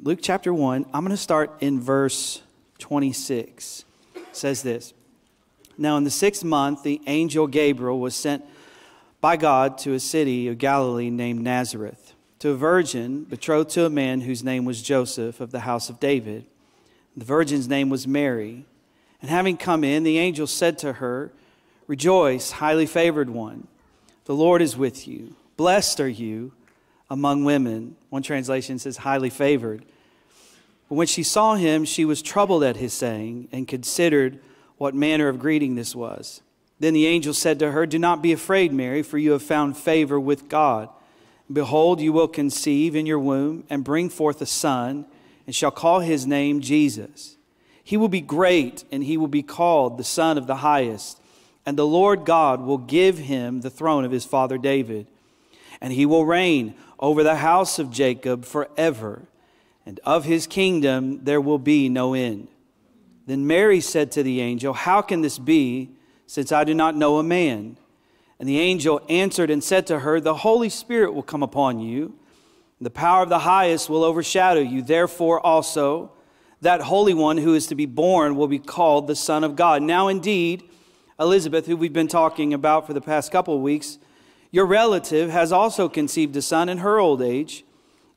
Luke chapter 1, I'm going to start in verse 26. It says this Now, in the sixth month, the angel Gabriel was sent by God to a city of Galilee named Nazareth, to a virgin betrothed to a man whose name was Joseph of the house of David. The virgin's name was Mary. And having come in, the angel said to her, Rejoice, highly favored one. The Lord is with you. Blessed are you among women. One translation says, highly favored. But when she saw him, she was troubled at his saying and considered what manner of greeting this was. Then the angel said to her, Do not be afraid, Mary, for you have found favor with God. Behold, you will conceive in your womb and bring forth a son, and shall call his name Jesus. He will be great, and he will be called the Son of the Highest. And the Lord God will give him the throne of his father David. And he will reign over the house of Jacob forever, and of his kingdom there will be no end. Then Mary said to the angel, How can this be, since I do not know a man? And the angel answered and said to her, The Holy Spirit will come upon you, and the power of the highest will overshadow you. Therefore, also, that Holy One who is to be born will be called the Son of God. Now, indeed, Elizabeth, who we've been talking about for the past couple of weeks, your relative has also conceived a son in her old age,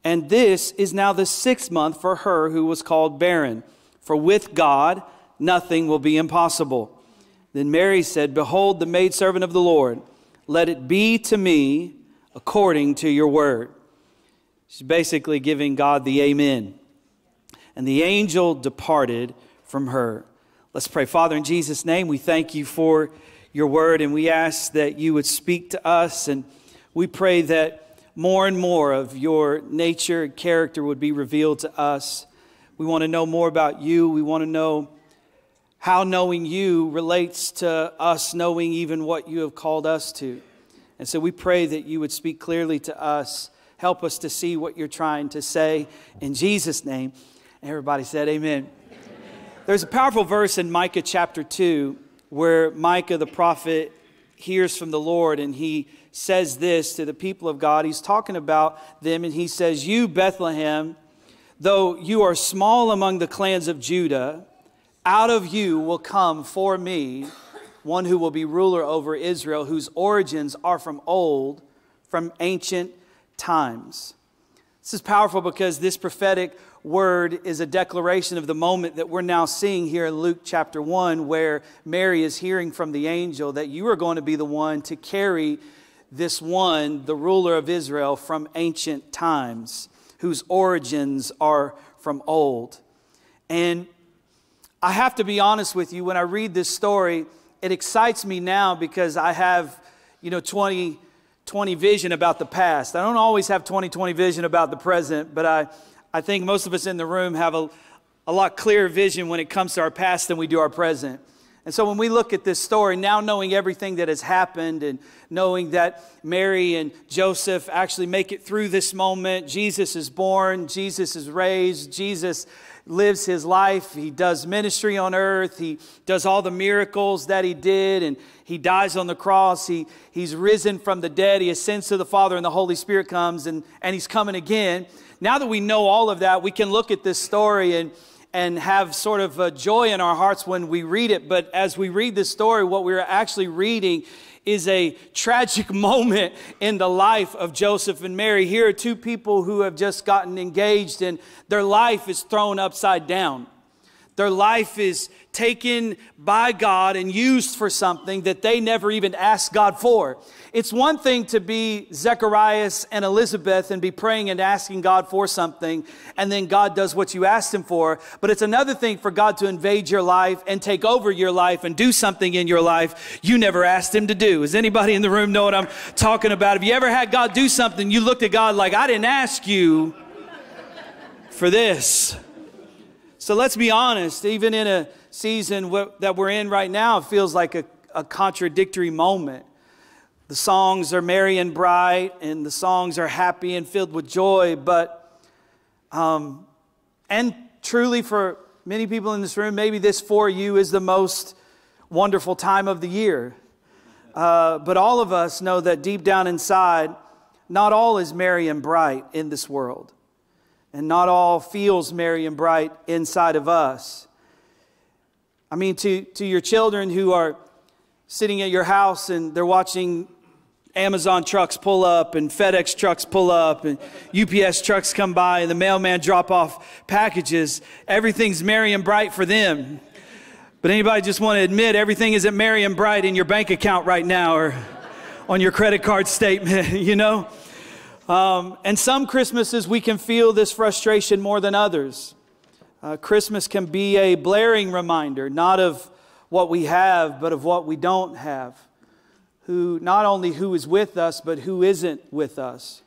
and this is now the sixth month for her who was called barren. For with God, nothing will be impossible. Then Mary said, Behold, the maidservant of the Lord, let it be to me according to your word. She's basically giving God the amen. And the angel departed from her. Let's pray. Father, in Jesus' name, we thank you for your word and we ask that you would speak to us. And we pray that more and more of your nature and character would be revealed to us. We want to know more about you. We want to know how knowing you relates to us knowing even what you have called us to. And so we pray that you would speak clearly to us. Help us to see what you're trying to say. In Jesus' name, everybody said, Amen. There's a powerful verse in Micah chapter 2 where Micah the prophet hears from the Lord and he says this to the people of God. He's talking about them and he says, You, Bethlehem, though you are small among the clans of Judah, out of you will come for me one who will be ruler over Israel, whose origins are from old, from ancient times. This is powerful because this prophetic word is a declaration of the moment that we're now seeing here in Luke chapter 1, where Mary is hearing from the angel that you are going to be the one to carry this one, the ruler of Israel, from ancient times, whose origins are from old. And I have to be honest with you, when I read this story, it excites me now because I have, you know, 20 20 vision about the past. I don't always have 20 20 vision about the present, but I I think most of us in the room have a, a lot clearer vision when it comes to our past than we do our present. And so when we look at this story, now knowing everything that has happened and knowing that Mary and Joseph actually make it through this moment, Jesus is born, Jesus is raised, Jesus lives his life, he does ministry on earth, he does all the miracles that he did, and he dies on the cross, he, he's risen from the dead, he ascends to the Father, and the Holy Spirit comes, and, and he's coming again now that we know all of that, we can look at this story and, and have sort of joy in our hearts when we read it. But as we read this story, what we're actually reading is a tragic moment in the life of Joseph and Mary. Here are two people who have just gotten engaged and their life is thrown upside down. Their life is taken by God and used for something that they never even asked God for. It's one thing to be Zacharias and Elizabeth and be praying and asking God for something, and then God does what you asked Him for. But it's another thing for God to invade your life and take over your life and do something in your life you never asked Him to do. Does anybody in the room know what I'm talking about? Have you ever had God do something, you looked at God like, I didn't ask you for this? So let's be honest, even in a season that we're in right now, it feels like a, a contradictory moment. The songs are merry and bright, and the songs are happy and filled with joy, but, um, and truly for many people in this room, maybe this for you is the most wonderful time of the year. Uh, but all of us know that deep down inside, not all is merry and bright in this world. And not all feels merry and bright inside of us. I mean, to, to your children who are sitting at your house and they're watching Amazon trucks pull up and FedEx trucks pull up and UPS trucks come by and the mailman drop off packages. Everything's merry and bright for them. But anybody just want to admit everything isn't merry and bright in your bank account right now or on your credit card statement, you know? Um, and some Christmases we can feel this frustration more than others. Uh, Christmas can be a blaring reminder, not of what we have, but of what we don't have who not only who is with us, but who isn't with us.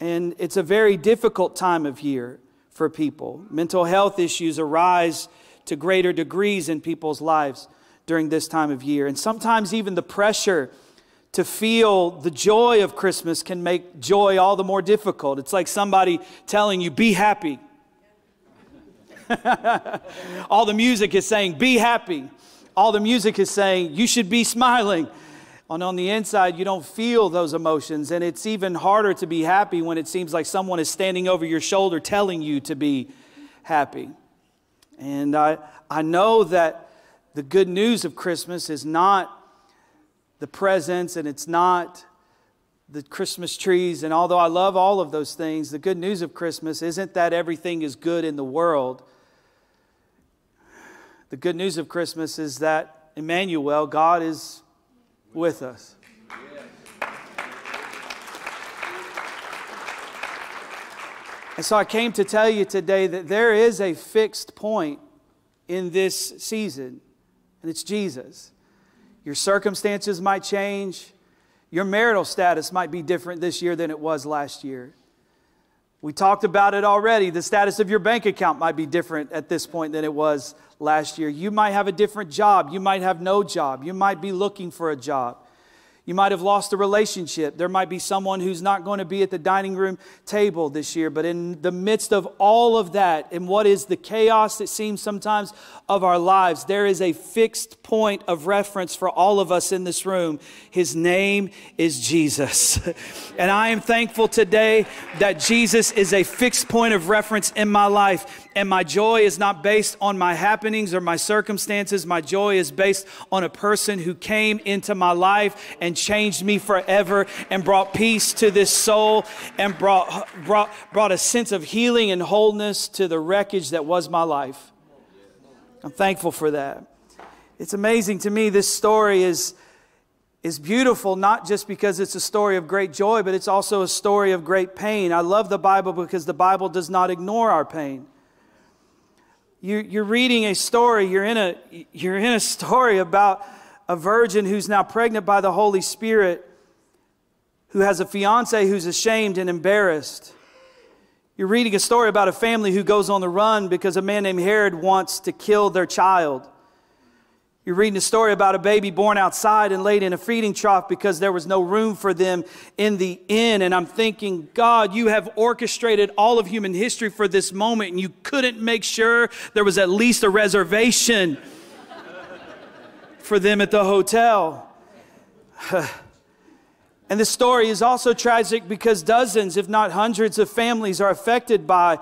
And it's a very difficult time of year for people. Mental health issues arise to greater degrees in people's lives during this time of year. And sometimes even the pressure to feel the joy of Christmas can make joy all the more difficult. It's like somebody telling you, be happy. all the music is saying, be happy. All the music is saying, you should be smiling on, on the inside, you don't feel those emotions. And it's even harder to be happy when it seems like someone is standing over your shoulder telling you to be happy. And I, I know that the good news of Christmas is not the presents and it's not the Christmas trees. And although I love all of those things, the good news of Christmas isn't that everything is good in the world. The good news of Christmas is that Emmanuel, God is with us. And so I came to tell you today that there is a fixed point in this season, and it's Jesus. Your circumstances might change. Your marital status might be different this year than it was last year. We talked about it already. The status of your bank account might be different at this point than it was last year. You might have a different job. You might have no job. You might be looking for a job. You might have lost a relationship. There might be someone who's not going to be at the dining room table this year. But in the midst of all of that, in what is the chaos that seems sometimes of our lives, there is a fixed point of reference for all of us in this room. His name is Jesus. and I am thankful today that Jesus is a fixed point of reference in my life. And my joy is not based on my happenings or my circumstances. My joy is based on a person who came into my life and changed me forever and brought peace to this soul and brought, brought, brought a sense of healing and wholeness to the wreckage that was my life. I'm thankful for that. It's amazing to me, this story is is beautiful not just because it's a story of great joy, but it's also a story of great pain. I love the Bible because the Bible does not ignore our pain you, you're reading a story, you're in a, you're in a story about a virgin who's now pregnant by the Holy Spirit, who has a fiance who's ashamed and embarrassed. You're reading a story about a family who goes on the run because a man named Herod wants to kill their child. You're reading a story about a baby born outside and laid in a feeding trough because there was no room for them in the inn. And I'm thinking, God, you have orchestrated all of human history for this moment, and you couldn't make sure there was at least a reservation for them at the hotel. and this story is also tragic because dozens, if not hundreds, of families are affected by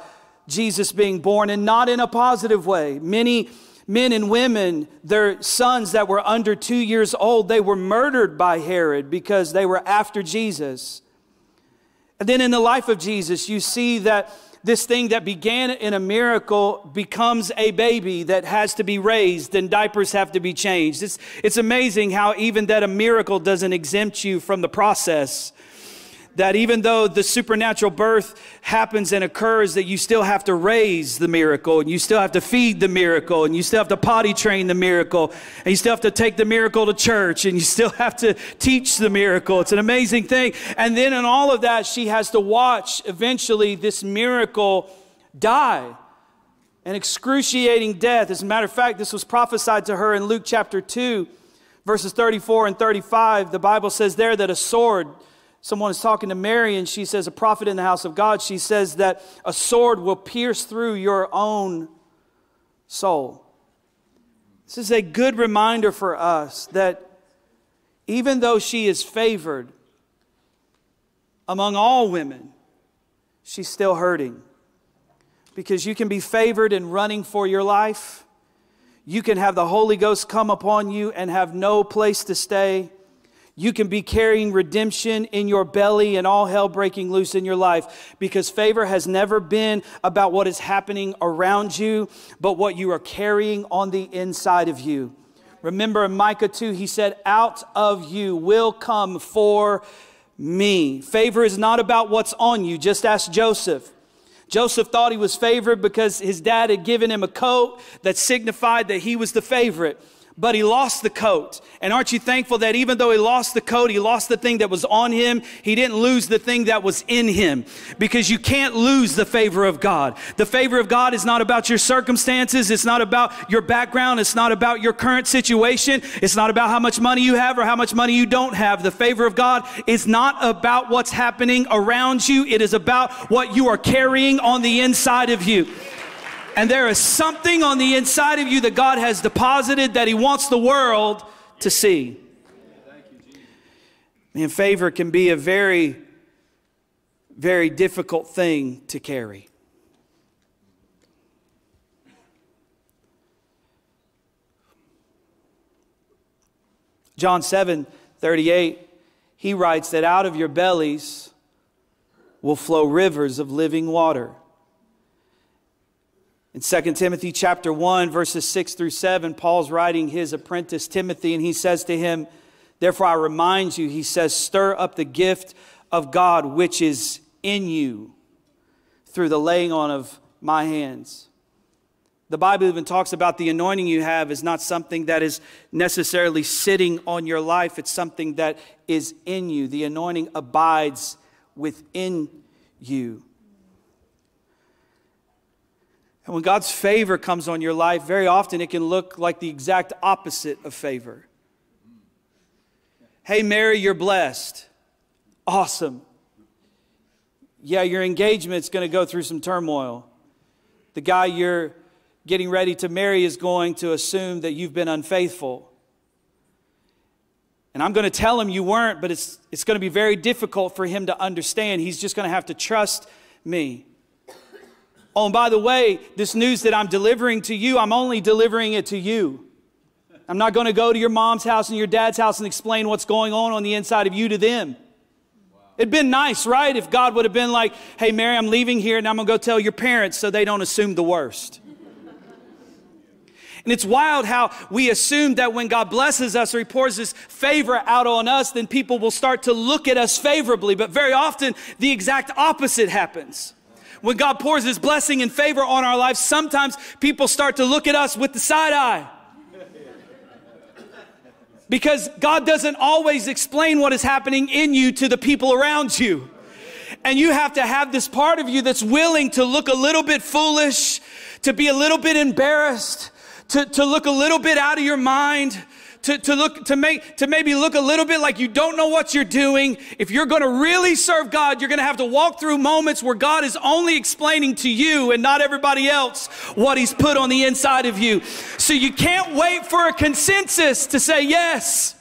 Jesus being born, and not in a positive way. Many men and women, their sons that were under two years old, they were murdered by Herod because they were after Jesus. And then in the life of Jesus, you see that this thing that began in a miracle becomes a baby that has to be raised and diapers have to be changed. It's, it's amazing how even that a miracle doesn't exempt you from the process that even though the supernatural birth happens and occurs, that you still have to raise the miracle and you still have to feed the miracle and you still have to potty train the miracle and you still have to take the miracle to church and you still have to teach the miracle. It's an amazing thing. And then in all of that, she has to watch eventually this miracle die. An excruciating death. As a matter of fact, this was prophesied to her in Luke chapter 2, verses 34 and 35. The Bible says there that a sword Someone is talking to Mary, and she says, A prophet in the house of God. She says that a sword will pierce through your own soul. This is a good reminder for us that even though she is favored among all women, she's still hurting. because you can be favored in running for your life. You can have the Holy Ghost come upon you and have no place to stay. You can be carrying redemption in your belly and all hell breaking loose in your life because favor has never been about what is happening around you, but what you are carrying on the inside of you. Remember in Micah 2, he said, Out of you will come for me. Favor is not about what's on you. Just ask Joseph. Joseph thought he was favored because his dad had given him a coat that signified that he was the favorite but he lost the coat. And aren't you thankful that even though he lost the coat, he lost the thing that was on him, he didn't lose the thing that was in him? Because you can't lose the favor of God. The favor of God is not about your circumstances, it's not about your background, it's not about your current situation, it's not about how much money you have or how much money you don't have. The favor of God is not about what's happening around you, it is about what you are carrying on the inside of you. And there is something on the inside of you that God has deposited that He wants the world to see. Man, favor can be a very, very difficult thing to carry. John 7 38, he writes that out of your bellies will flow rivers of living water. In 2 Timothy chapter 1 verses 6 through 7, Paul's writing his apprentice Timothy and he says to him, "Therefore I remind you," he says, "stir up the gift of God which is in you through the laying on of my hands." The Bible even talks about the anointing you have is not something that is necessarily sitting on your life, it's something that is in you. The anointing abides within you. And when God's favor comes on your life, very often it can look like the exact opposite of favor. Hey, Mary, you're blessed. Awesome. Yeah, your engagement's going to go through some turmoil. The guy you're getting ready to marry is going to assume that you've been unfaithful. And I'm going to tell him you weren't, but it's, it's going to be very difficult for him to understand. He's just going to have to trust me. Oh, and by the way, this news that I'm delivering to you, I'm only delivering it to you. I'm not going to go to your mom's house and your dad's house and explain what's going on on the inside of you to them. It'd been nice, right? If God would have been like, hey, Mary, I'm leaving here and I'm going to go tell your parents so they don't assume the worst. And it's wild how we assume that when God blesses us or He pours His favor out on us, then people will start to look at us favorably. But very often, the exact opposite happens when God pours His blessing and favor on our lives, sometimes people start to look at us with the side eye. Because God doesn't always explain what is happening in you to the people around you. And you have to have this part of you that's willing to look a little bit foolish, to be a little bit embarrassed, to, to look a little bit out of your mind, to, to look to make to maybe look a little bit like you don't know what you're doing if you're going to really serve god you're going to have to walk through moments where god is only explaining to you and not everybody else what he's put on the inside of you so you can't wait for a consensus to say yes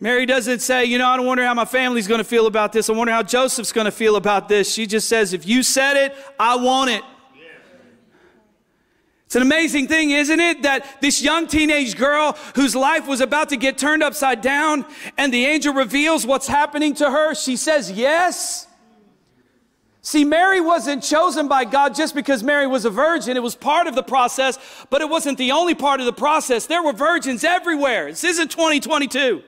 Mary doesn't say, you know, I don't wonder how my family's going to feel about this. I wonder how Joseph's going to feel about this. She just says, if you said it, I want it. It's an amazing thing, isn't it? That this young teenage girl whose life was about to get turned upside down and the angel reveals what's happening to her, she says yes. See, Mary wasn't chosen by God just because Mary was a virgin. It was part of the process, but it wasn't the only part of the process. There were virgins everywhere. This isn't 2022.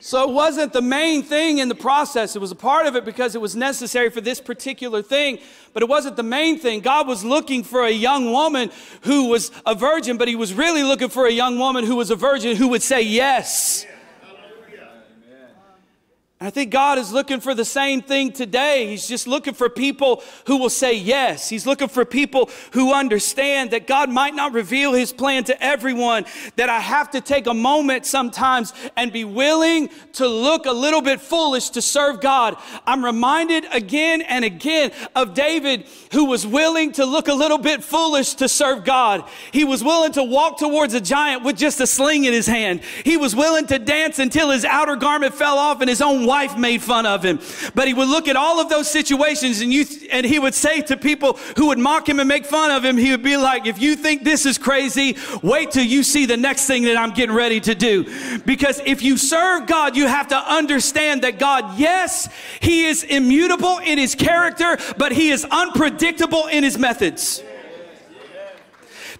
So it wasn't the main thing in the process. It was a part of it because it was necessary for this particular thing, but it wasn't the main thing. God was looking for a young woman who was a virgin, but He was really looking for a young woman who was a virgin who would say yes. I think God is looking for the same thing today. He's just looking for people who will say yes. He's looking for people who understand that God might not reveal his plan to everyone, that I have to take a moment sometimes and be willing to look a little bit foolish to serve God. I'm reminded again and again of David who was willing to look a little bit foolish to serve God. He was willing to walk towards a giant with just a sling in his hand. He was willing to dance until his outer garment fell off and his own wife made fun of him. But he would look at all of those situations and you, and he would say to people who would mock him and make fun of him, he would be like, if you think this is crazy, wait till you see the next thing that I'm getting ready to do. Because if you serve God, you have to understand that God, yes, he is immutable in his character, but he is unpredictable in his methods.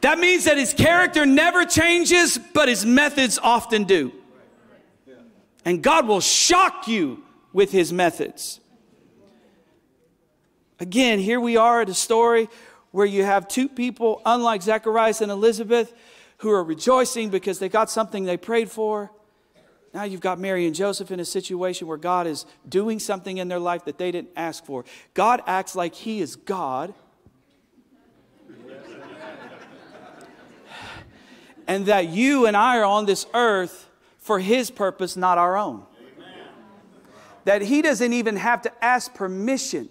That means that his character never changes, but his methods often do and God will shock you with his methods. Again, here we are at a story where you have two people, unlike Zacharias and Elizabeth, who are rejoicing because they got something they prayed for. Now you've got Mary and Joseph in a situation where God is doing something in their life that they didn't ask for. God acts like He is God. and that you and I are on this earth for His purpose, not our own. Amen. That He doesn't even have to ask permission.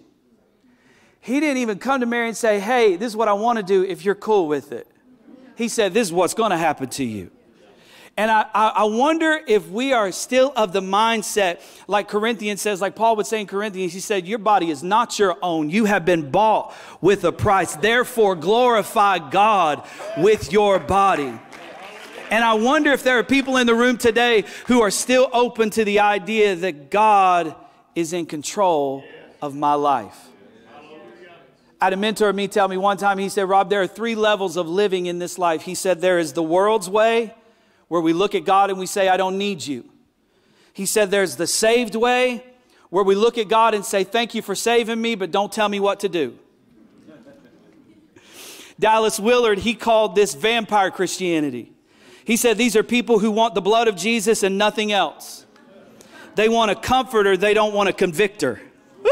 He didn't even come to Mary and say, Hey, this is what I want to do if you're cool with it. He said, This is what's going to happen to you. And I, I, wonder if we are still of the mindset, like Corinthians says, like Paul would say in Corinthians, he said, Your body is not your own. You have been bought with a price. Therefore, glorify God with your body. And I wonder if there are people in the room today who are still open to the idea that God is in control of my life. I had a mentor of me tell me one time, he said, Rob, there are three levels of living in this life. He said, there is the world's way, where we look at God and we say, I don't need you. He said, there's the saved way, where we look at God and say, Thank you for saving me, but don't tell me what to do. Dallas Willard, he called this vampire Christianity. He said these are people who want the blood of Jesus and nothing else. They want a comforter, they don't want a convictor.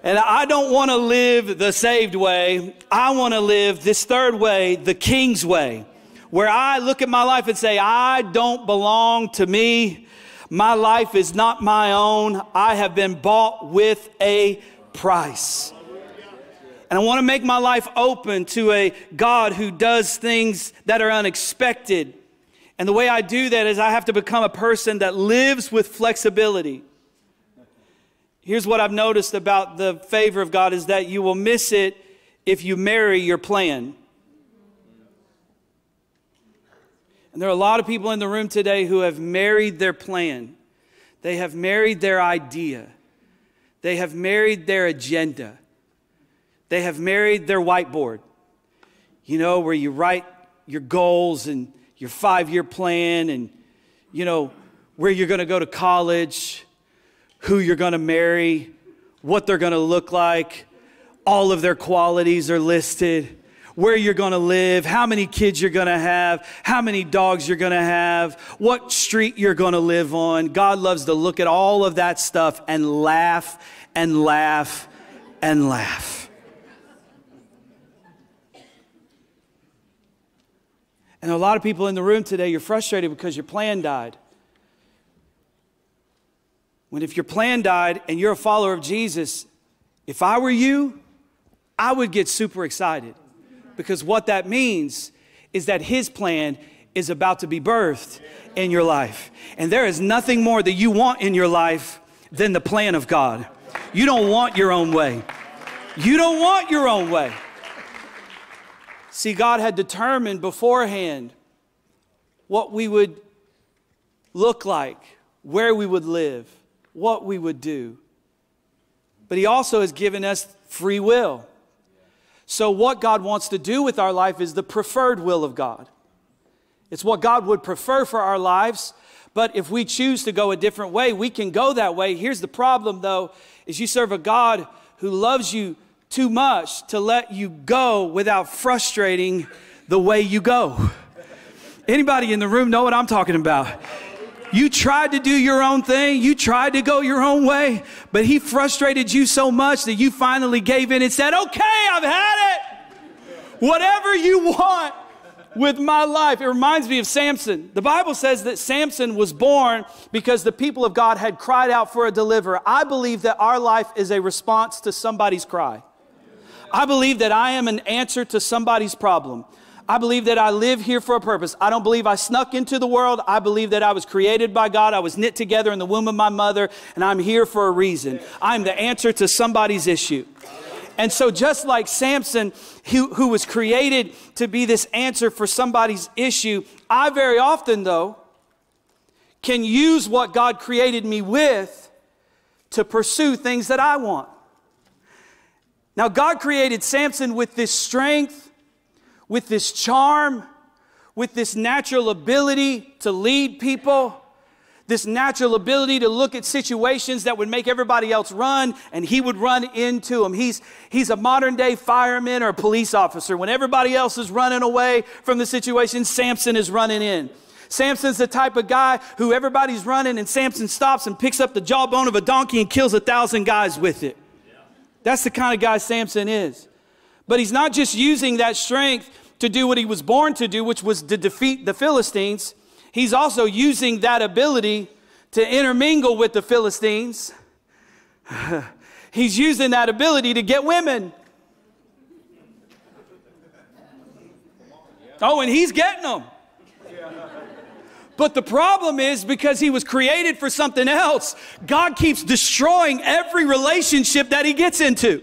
And I don't want to live the saved way. I want to live this third way, the king's way, where I look at my life and say, I don't belong to me. My life is not my own. I have been bought with a price. And I want to make my life open to a God who does things that are unexpected. And the way I do that is I have to become a person that lives with flexibility. Here's what I've noticed about the favor of God is that you will miss it if you marry your plan. And there are a lot of people in the room today who have married their plan. They have married their idea. They have married their agenda. They have married their whiteboard. You know, where you write your goals and your five year plan and, you know, where you're going to go to college, who you're going to marry, what they're going to look like. All of their qualities are listed. Where you're going to live, how many kids you're going to have, how many dogs you're going to have, what street you're going to live on. God loves to look at all of that stuff and laugh and laugh and laugh. And a lot of people in the room today, you're frustrated because your plan died. When if your plan died and you're a follower of Jesus, if I were you, I would get super excited because what that means is that his plan is about to be birthed in your life. And there is nothing more that you want in your life than the plan of God. You don't want your own way. You don't want your own way. See, God had determined beforehand what we would look like, where we would live, what we would do. But He also has given us free will. So, what God wants to do with our life is the preferred will of God. It's what God would prefer for our lives. But if we choose to go a different way, we can go that way. Here's the problem, though, is you serve a God who loves you too much to let you go without frustrating the way you go. Anybody in the room know what I'm talking about? You tried to do your own thing. You tried to go your own way, but he frustrated you so much that you finally gave in and said, okay, I've had it. Whatever you want with my life. It reminds me of Samson. The Bible says that Samson was born because the people of God had cried out for a deliverer. I believe that our life is a response to somebody's cry. I believe that I am an answer to somebody's problem. I believe that I live here for a purpose. I don't believe I snuck into the world. I believe that I was created by God. I was knit together in the womb of my mother, and I'm here for a reason. I'm the answer to somebody's issue. And so, just like Samson, who, who was created to be this answer for somebody's issue, I very often, though, can use what God created me with to pursue things that I want. Now, God created Samson with this strength with this charm, with this natural ability to lead people, this natural ability to look at situations that would make everybody else run, and he would run into them. He's, he's a modern day fireman or a police officer. When everybody else is running away from the situation, Samson is running in. Samson's the type of guy who everybody's running, and Samson stops and picks up the jawbone of a donkey and kills a thousand guys with it. That's the kind of guy Samson is. But he's not just using that strength to do what he was born to do, which was to defeat the Philistines. He's also using that ability to intermingle with the Philistines. he's using that ability to get women. Oh, and he's getting them. But the problem is because he was created for something else, God keeps destroying every relationship that he gets into.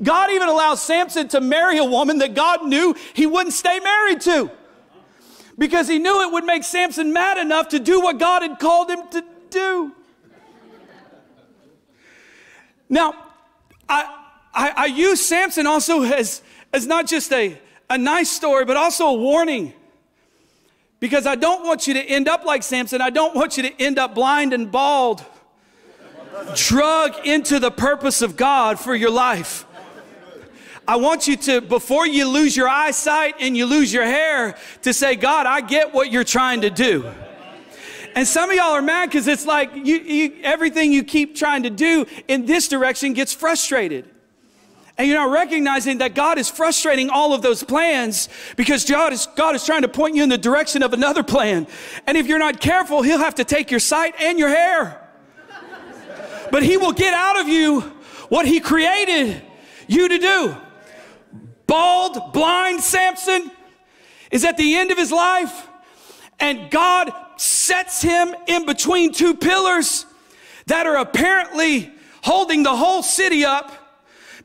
God even allows Samson to marry a woman that God knew he wouldn't stay married to because he knew it would make Samson mad enough to do what God had called him to do. Now, I, I, I use Samson also as, as not just a, a nice story, but also a warning. Because I don't want you to end up like Samson. I don't want you to end up blind and bald, drug into the purpose of God for your life. I want you to, before you lose your eyesight and you lose your hair, to say, God, I get what you're trying to do. And some of y'all are mad because it's like you, you, everything you keep trying to do in this direction gets frustrated. And you're not recognizing that God is frustrating all of those plans because God is, God is trying to point you in the direction of another plan. And if you're not careful, He'll have to take your sight and your hair. But He will get out of you what He created you to do bald, blind Samson is at the end of his life, and God sets him in between two pillars that are apparently holding the whole city up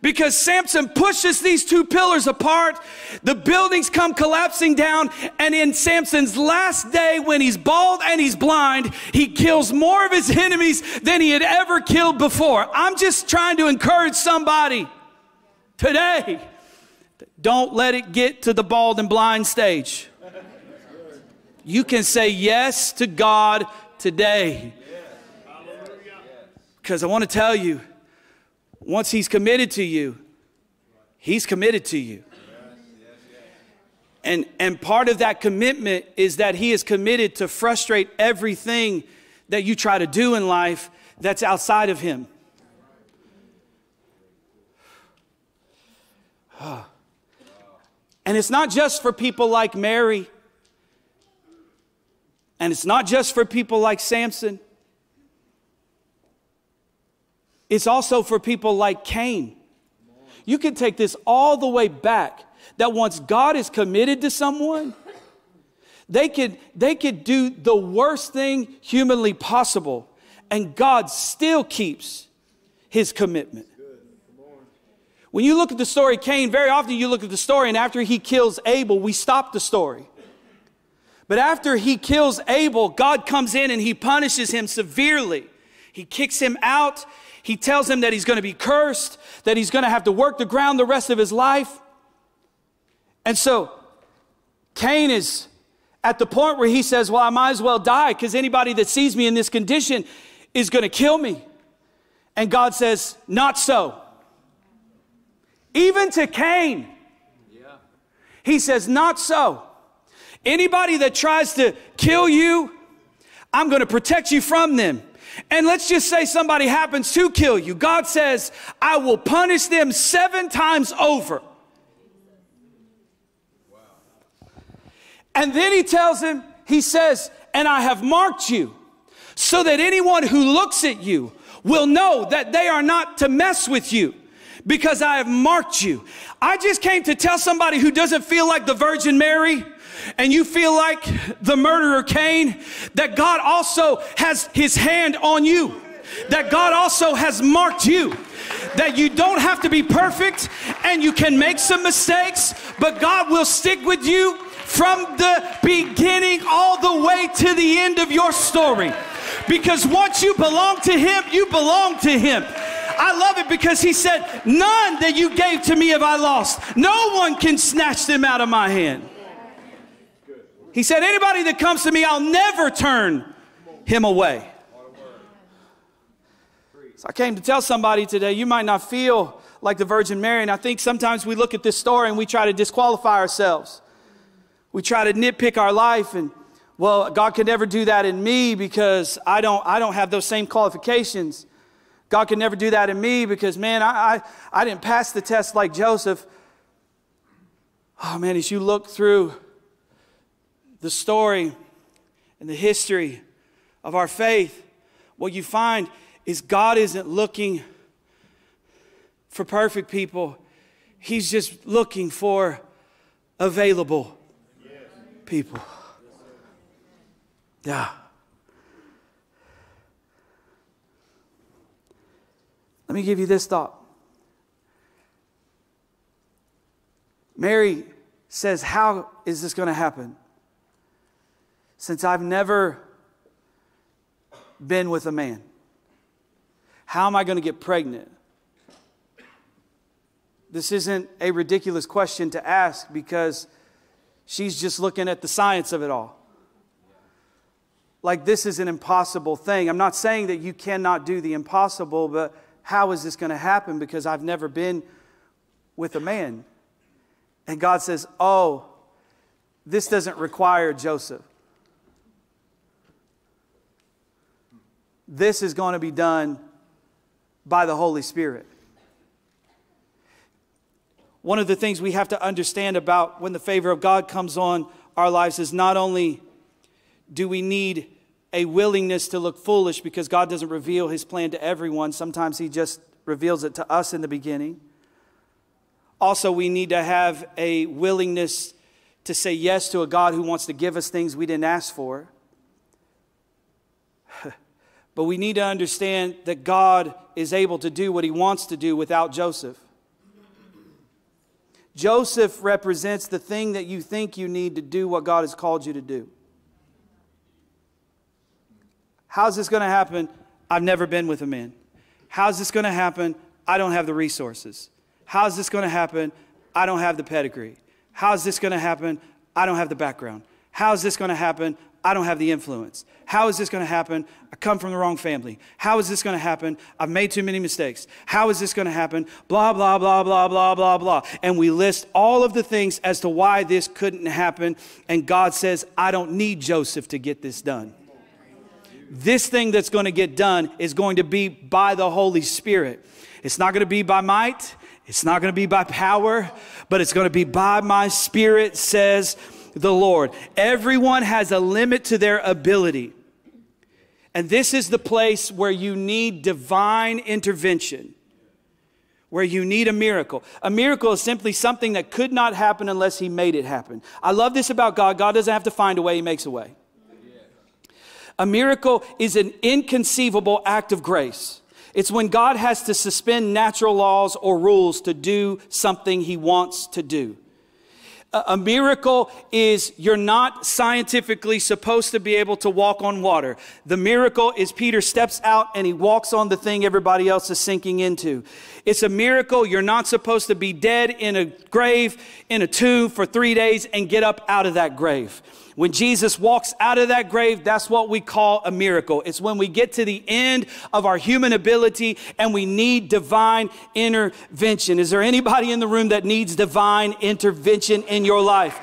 because Samson pushes these two pillars apart. The buildings come collapsing down. And in Samson's last day, when he's bald and he's blind, he kills more of his enemies than he had ever killed before. I'm just trying to encourage somebody today don't let it get to the bald and blind stage. You can say yes to God today. Because I want to tell you, once He's committed to you, He's committed to you. And, and part of that commitment is that He is committed to frustrate everything that you try to do in life that's outside of Him. And it's not just for people like Mary, and it's not just for people like Samson. It's also for people like Cain. You can take this all the way back that once God is committed to someone, they could, they could do the worst thing humanly possible, and God still keeps his commitment. When you look at the story Cain, very often you look at the story, and after he kills Abel, we stop the story. But after he kills Abel, God comes in and he punishes him severely. He kicks him out. He tells him that he's going to be cursed, that he's going to have to work the ground the rest of his life. And so Cain is at the point where he says, Well, I might as well die because anybody that sees me in this condition is going to kill me. And God says, Not so. Even to Cain, he says, Not so. Anybody that tries to kill you, I'm going to protect you from them. And let's just say somebody happens to kill you. God says, I will punish them seven times over. And then he tells him, he says, and I have marked you so that anyone who looks at you will know that they are not to mess with you because I have marked you. I just came to tell somebody who doesn't feel like the Virgin Mary and you feel like the murderer Cain, that God also has his hand on you. That God also has marked you. That you don't have to be perfect and you can make some mistakes, but God will stick with you from the beginning all the way to the end of your story. Because once you belong to Him, you belong to Him. I love it because He said, None that you gave to me have I lost. No one can snatch them out of my hand. He said, Anybody that comes to me, I'll never turn him away. So I came to tell somebody today, you might not feel like the Virgin Mary. And I think sometimes we look at this story and we try to disqualify ourselves. We try to nitpick our life and well, God could never do that in me because I don't, I don't have those same qualifications. God could never do that in me because, man, I, I, I didn't pass the test like Joseph. Oh, man, as you look through the story and the history of our faith, what you find is God isn't looking for perfect people, He's just looking for available people. Yeah. Let me give you this thought. Mary says, How is this going to happen? Since I've never been with a man, how am I going to get pregnant? This isn't a ridiculous question to ask because she's just looking at the science of it all like this is an impossible thing. I'm not saying that you cannot do the impossible, but how is this going to happen? Because I've never been with a man. And God says, Oh, this doesn't require Joseph. This is going to be done by the Holy Spirit. One of the things we have to understand about when the favor of God comes on our lives is not only do we need a willingness to look foolish because God doesn't reveal his plan to everyone. Sometimes he just reveals it to us in the beginning. Also, we need to have a willingness to say yes to a God who wants to give us things we didn't ask for. But we need to understand that God is able to do what he wants to do without Joseph. Joseph represents the thing that you think you need to do what God has called you to do. How's this going to happen? I've never been with a man. How's this going to happen? I don't have the resources. How's this going to happen? I don't have the pedigree. How's this going to happen? I don't have the background. How's this going to happen? I don't have the influence. How is this going to happen? I come from the wrong family. How is this going to happen? I've made too many mistakes. How is this going to happen? Blah, blah, blah, blah, blah, blah, blah. And we list all of the things as to why this couldn't happen. And God says, I don't need Joseph to get this done this thing that's going to get done is going to be by the Holy Spirit. It's not going to be by might, it's not going to be by power, but it's going to be by my spirit, says the Lord. Everyone has a limit to their ability. And this is the place where you need divine intervention, where you need a miracle. A miracle is simply something that could not happen unless He made it happen. I love this about God. God doesn't have to find a way, He makes a way. A miracle is an inconceivable act of grace. It's when God has to suspend natural laws or rules to do something he wants to do. A miracle is you're not scientifically supposed to be able to walk on water. The miracle is Peter steps out and he walks on the thing everybody else is sinking into. It's a miracle you're not supposed to be dead in a grave, in a tomb for three days and get up out of that grave. When Jesus walks out of that grave, that's what we call a miracle. It's when we get to the end of our human ability and we need divine intervention. Is there anybody in the room that needs divine intervention in your life?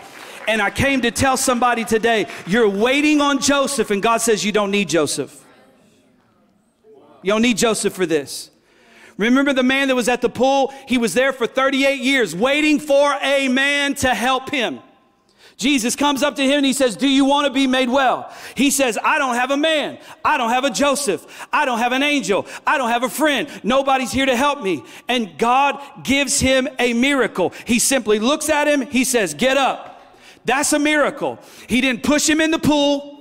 And I came to tell somebody today, you're waiting on Joseph, and God says you don't need Joseph. You don't need Joseph for this. Remember the man that was at the pool? He was there for 38 years waiting for a man to help him. Jesus comes up to him and he says, Do you want to be made well? He says, I don't have a man. I don't have a Joseph. I don't have an angel. I don't have a friend. Nobody's here to help me. And God gives him a miracle. He simply looks at him. He says, Get up. That's a miracle. He didn't push him in the pool.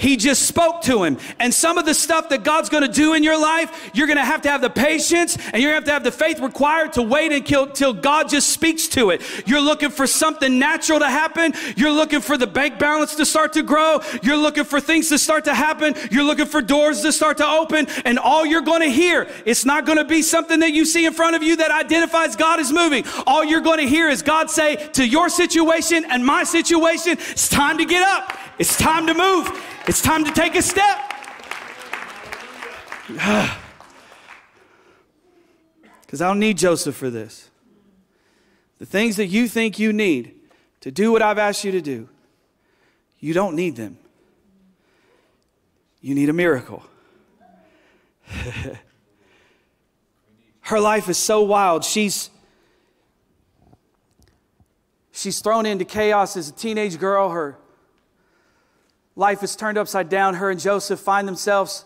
He just spoke to him. And some of the stuff that God's going to do in your life, you're going to have to have the patience and you're going to have to have the faith required to wait until God just speaks to it. You're looking for something natural to happen. You're looking for the bank balance to start to grow. You're looking for things to start to happen. You're looking for doors to start to open. And all you're going to hear, it's not going to be something that you see in front of you that identifies God is moving. All you're going to hear is God say to your situation and my situation, it's time to get up. It's time to move. It's time to take a step. Because I don't need Joseph for this. The things that you think you need to do what I've asked you to do, you don't need them. You need a miracle. Her life is so wild. She's she's thrown into chaos as a teenage girl. Her life is turned upside down. Her and Joseph find themselves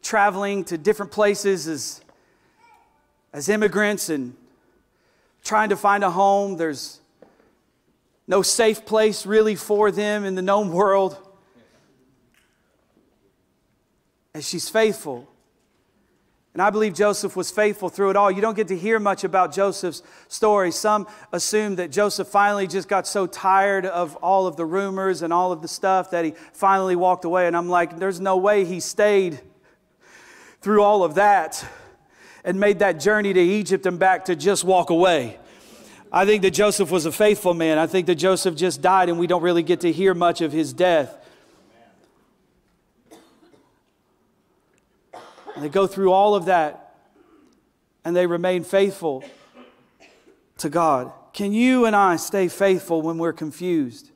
traveling to different places as, as immigrants and trying to find a home. There's no safe place really for them in the known world. And she's faithful. And I believe Joseph was faithful through it all. You don't get to hear much about Joseph's story. Some assume that Joseph finally just got so tired of all of the rumors and all of the stuff that he finally walked away. And I'm like, there's no way he stayed through all of that and made that journey to Egypt and back to just walk away. I think that Joseph was a faithful man. I think that Joseph just died and we don't really get to hear much of his death. And they go through all of that and they remain faithful to God. Can you and I stay faithful when we're confused?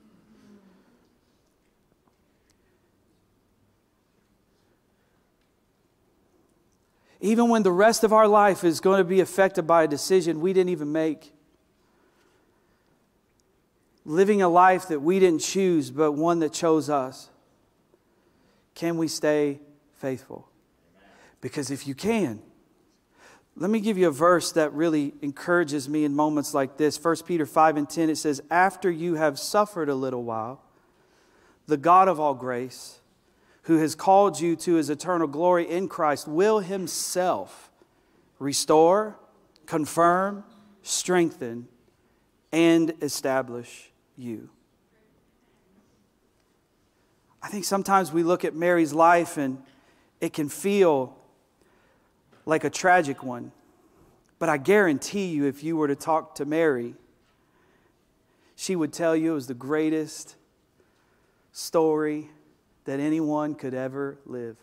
Even when the rest of our life is going to be affected by a decision we didn't even make. Living a life that we didn't choose, but one that chose us. Can we stay faithful? Because if you can, let me give you a verse that really encourages me in moments like this. 1 Peter 5 and 10, it says, After you have suffered a little while, the God of all grace, who has called you to his eternal glory in Christ, will himself restore, confirm, strengthen, and establish you. I think sometimes we look at Mary's life and it can feel like a tragic one. But I guarantee you, if you were to talk to Mary, she would tell you it was the greatest story that anyone could ever live.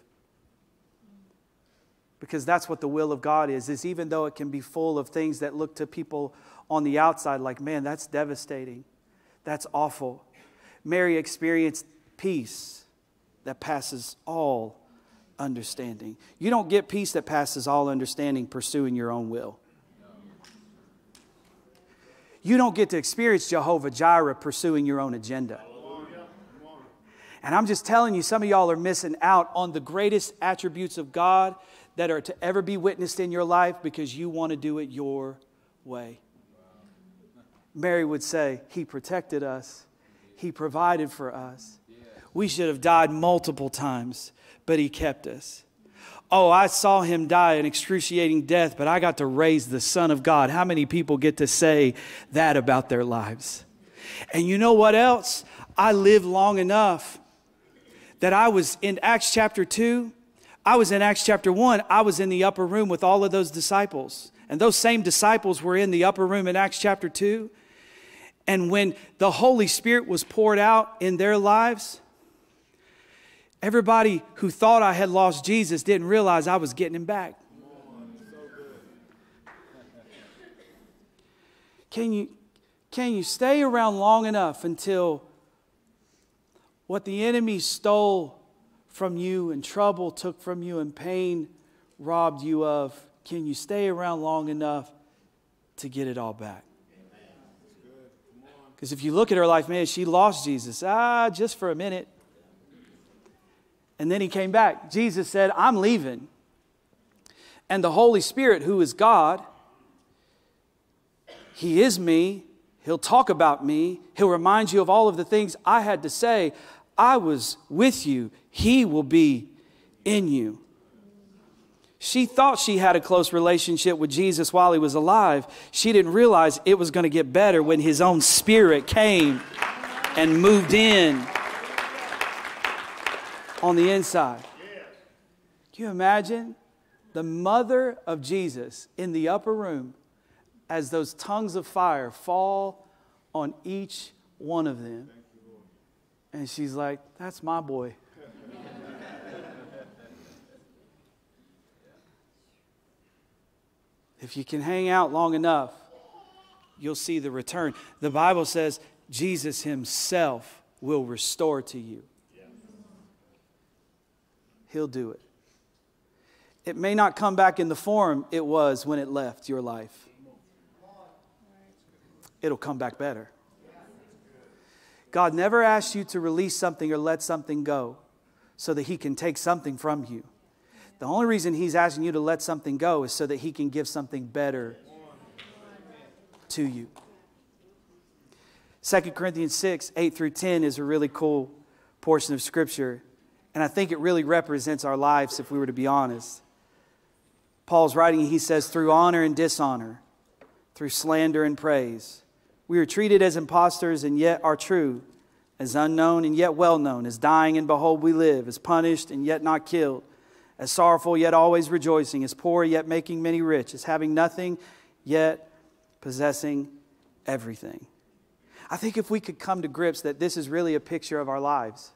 Because that's what the will of God is, is even though it can be full of things that look to people on the outside like, man, that's devastating. That's awful. Mary experienced peace that passes all understanding. You don't get peace that passes all understanding pursuing your own will. You don't get to experience Jehovah Jireh pursuing your own agenda. And I'm just telling you, some of y'all are missing out on the greatest attributes of God that are to ever be witnessed in your life because you want to do it your way. Mary would say, He protected us, He provided for us. We should have died multiple times but he kept us. Oh, I saw him die an excruciating death, but I got to raise the Son of God. How many people get to say that about their lives? And you know what else? I lived long enough that I was in Acts chapter 2. I was in Acts chapter 1. I was in the upper room with all of those disciples. And those same disciples were in the upper room in Acts chapter 2. And when the Holy Spirit was poured out in their lives, Everybody who thought I had lost Jesus didn't realize I was getting him back. Can you, can you stay around long enough until what the enemy stole from you and trouble took from you and pain robbed you of, can you stay around long enough to get it all back? Because if you look at her life, man, she lost Jesus. Ah, just for a minute. And then he came back. Jesus said, I'm leaving. And the Holy Spirit, who is God, He is me. He'll talk about me. He'll remind you of all of the things I had to say. I was with you. He will be in you. She thought she had a close relationship with Jesus while he was alive. She didn't realize it was going to get better when his own spirit came and moved in on the inside. Can you imagine the mother of Jesus in the upper room as those tongues of fire fall on each one of them? And she's like, That's my boy. If you can hang out long enough, you'll see the return. The Bible says Jesus Himself will restore to you. He'll do it. It may not come back in the form it was when it left your life, it'll come back better. God never asks you to release something or let something go so that He can take something from you. The only reason he's asking you to let something go is so that he can give something better to you. 2 Corinthians 6, 8 through 10 is a really cool portion of scripture. And I think it really represents our lives if we were to be honest. Paul's writing, he says, through honor and dishonor, through slander and praise. We are treated as impostors and yet are true, as unknown and yet well known, as dying and behold we live, as punished and yet not killed as sorrowful yet always rejoicing, as poor yet making many rich, as having nothing yet possessing everything. I think if we could come to grips that this is really a picture of our lives,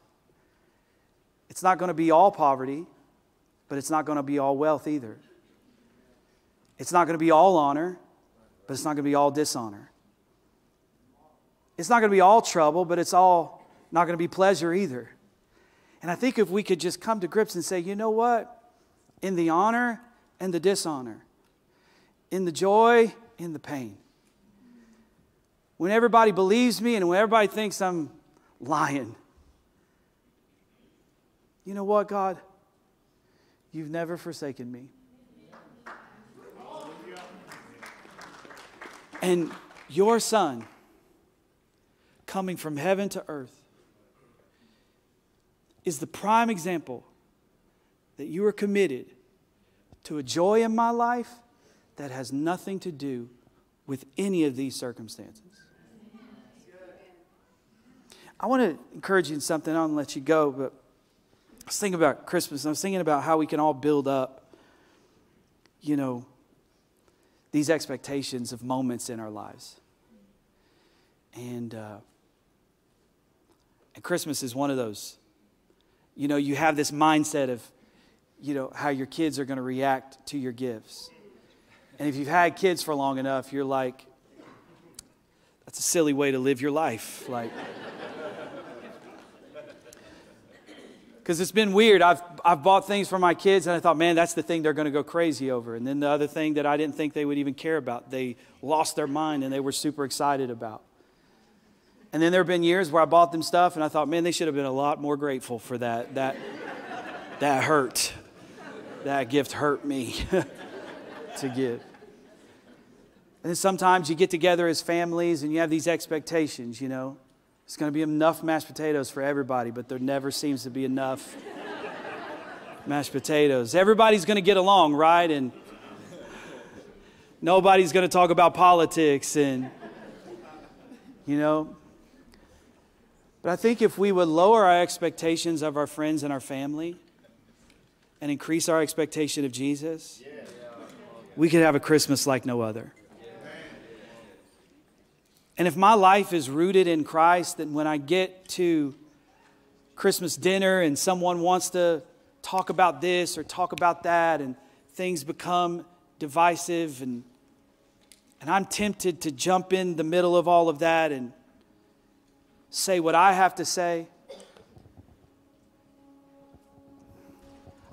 it's not going to be all poverty, but it's not going to be all wealth either. It's not going to be all honor, but it's not going to be all dishonor. It's not going to be all trouble, but it's all not going to be pleasure either. And I think if we could just come to grips and say, you know what? In the honor and the dishonor, in the joy, in the pain. When everybody believes me and when everybody thinks I'm lying, you know what, God? You've never forsaken me. And your son coming from heaven to earth is the prime example that you are committed to a joy in my life that has nothing to do with any of these circumstances. I want to encourage you in something. Going let you go, but I was thinking about Christmas. I was thinking about how we can all build up, you know, these expectations of moments in our lives. And, uh, and Christmas is one of those you know, you have this mindset of, you know, how your kids are going to react to your gifts. And if you've had kids for long enough, you're like, that's a silly way to live your life. Like, because it's been weird. I've, I've bought things for my kids and I thought, man, that's the thing they're going to go crazy over. And then the other thing that I didn't think they would even care about, they lost their mind and they were super excited about. And then there have been years where I bought them stuff and I thought, man, they should have been a lot more grateful for that. That, that hurt. That gift hurt me to give. And then sometimes you get together as families and you have these expectations, you know. It's going to be enough mashed potatoes for everybody, but there never seems to be enough mashed potatoes. Everybody's going to get along, right? And nobody's going to talk about politics and, you know, but I think if we would lower our expectations of our friends and our family and increase our expectation of Jesus, we could have a Christmas like no other. And if my life is rooted in Christ, then when I get to Christmas dinner and someone wants to talk about this or talk about that and things become divisive and and I'm tempted to jump in the middle of all of that and say what I have to say.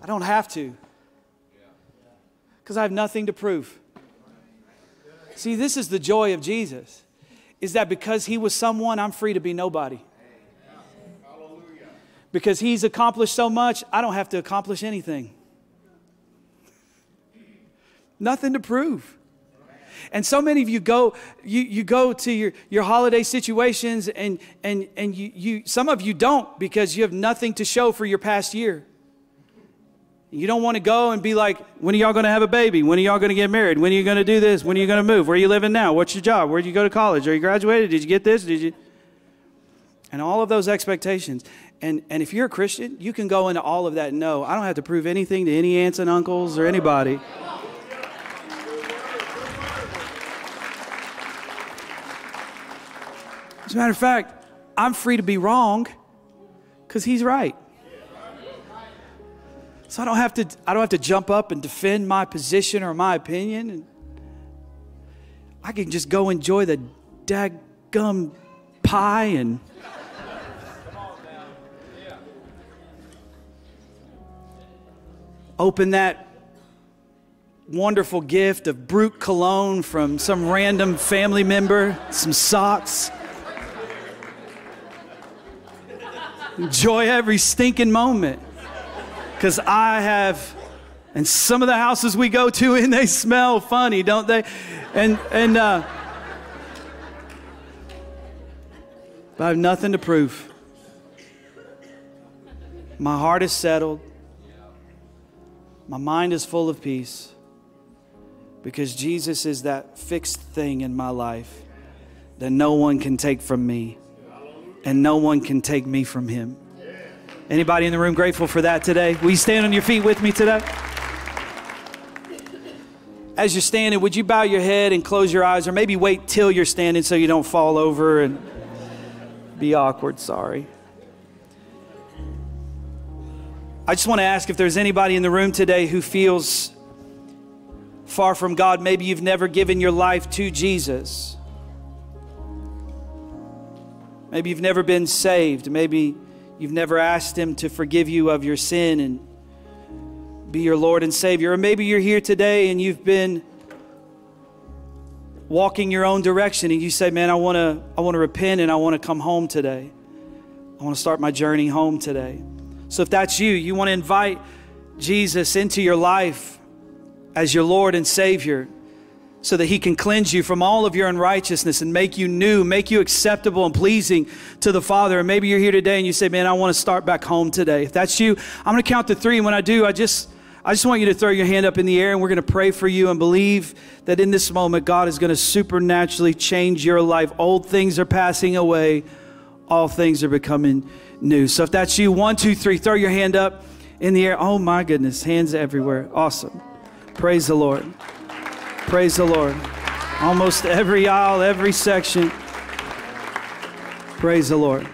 I don't have to because I have nothing to prove. See, this is the joy of Jesus is that because he was someone, I'm free to be nobody. Because he's accomplished so much, I don't have to accomplish anything. Nothing to prove. And so many of you go, you, you go to your, your holiday situations and, and, and you, you, some of you don't because you have nothing to show for your past year. You don't want to go and be like, when are y'all going to have a baby? When are y'all going to get married? When are you going to do this? When are you going to move? Where are you living now? What's your job? Where did you go to college? Are you graduated? Did you get this? Did you? And all of those expectations. And, and if you're a Christian, you can go into all of that and know, I don't have to prove anything to any aunts and uncles or anybody. As a matter of fact, I'm free to be wrong because he's right. So I don't have to I don't have to jump up and defend my position or my opinion. I can just go enjoy the daggum pie and open that wonderful gift of Brut cologne from some random family member, some socks. Enjoy every stinking moment because I have, and some of the houses we go to, and they smell funny, don't they? And, and, uh, but I have nothing to prove. My heart is settled. My mind is full of peace because Jesus is that fixed thing in my life that no one can take from me and no one can take me from him. Anybody in the room grateful for that today? Will you stand on your feet with me today? As you're standing, would you bow your head and close your eyes, or maybe wait till you're standing so you don't fall over and be awkward? Sorry. I just want to ask if there's anybody in the room today who feels far from God. Maybe you've never given your life to Jesus. Maybe you've never been saved. Maybe you've never asked Him to forgive you of your sin and be your Lord and Savior. Or maybe you're here today and you've been walking your own direction and you say, Man, I want to I want to repent and I want to come home today. I want to start my journey home today. So if that's you, you want to invite Jesus into your life as your Lord and Savior so that he can cleanse you from all of your unrighteousness and make you new, make you acceptable and pleasing to the Father. And maybe you're here today and you say, Man, I want to start back home today. If that's you, I'm going to count to three. And when I do, I just I just want you to throw your hand up in the air and we're going to pray for you and believe that in this moment, God is going to supernaturally change your life. Old things are passing away, all things are becoming new. So if that's you, one, two, three, throw your hand up in the air. Oh my goodness, hands everywhere. Awesome. Praise the Lord. Praise the Lord. Almost every aisle, every section. Praise the Lord.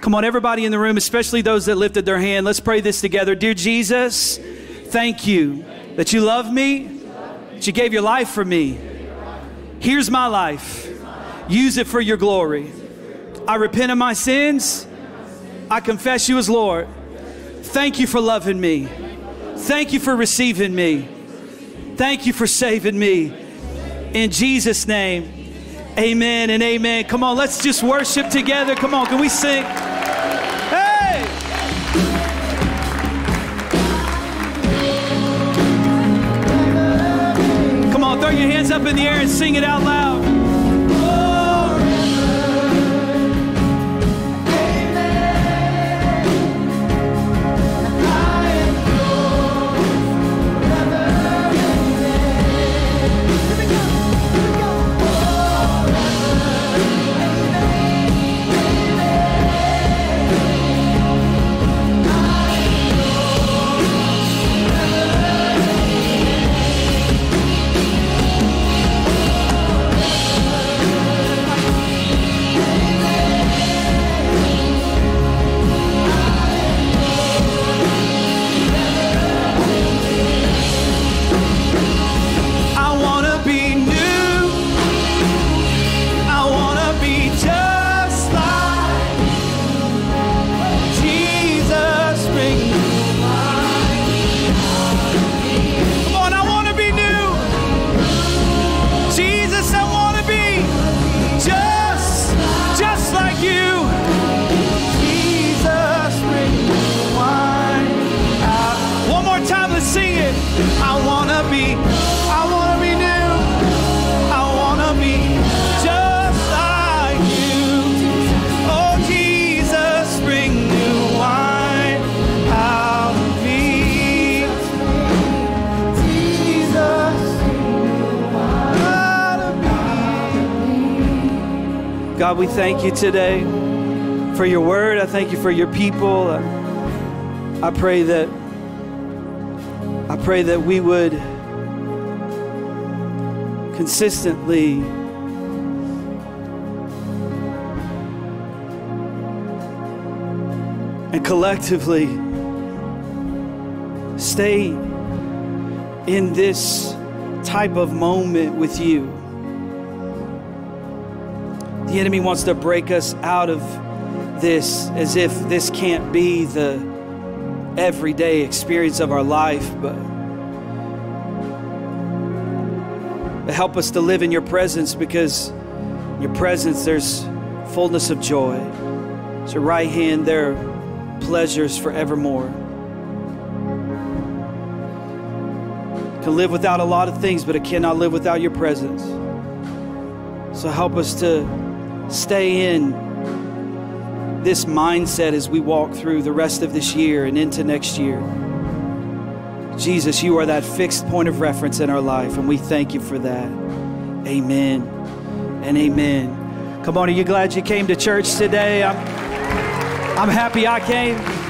Come on, everybody in the room, especially those that lifted their hand, let's pray this together. Dear Jesus, thank you that you love me, that you gave your life for me. Here's my life. Use it for your glory. I repent of my sins. I confess you as Lord. Thank you for loving me. Thank you for receiving me. Thank you for saving me. In Jesus' name, amen and amen. Come on, let's just worship together. Come on, can we sing? Hey! Come on, throw your hands up in the air and sing it out loud. God, we thank you today for your word. I thank you for your people. I pray that I pray that we would consistently and collectively stay in this type of moment with you. The enemy wants to break us out of this as if this can't be the everyday experience of our life, but help us to live in your presence because in your presence there's fullness of joy. At your right hand there are pleasures forevermore. Can live without a lot of things, but it cannot live without your presence. So help us to stay in this mindset as we walk through the rest of this year and into next year. Jesus, you are that fixed point of reference in our life, and we thank you for that. Amen and amen. Come on, are you glad you came to church today? I'm, I'm happy I came.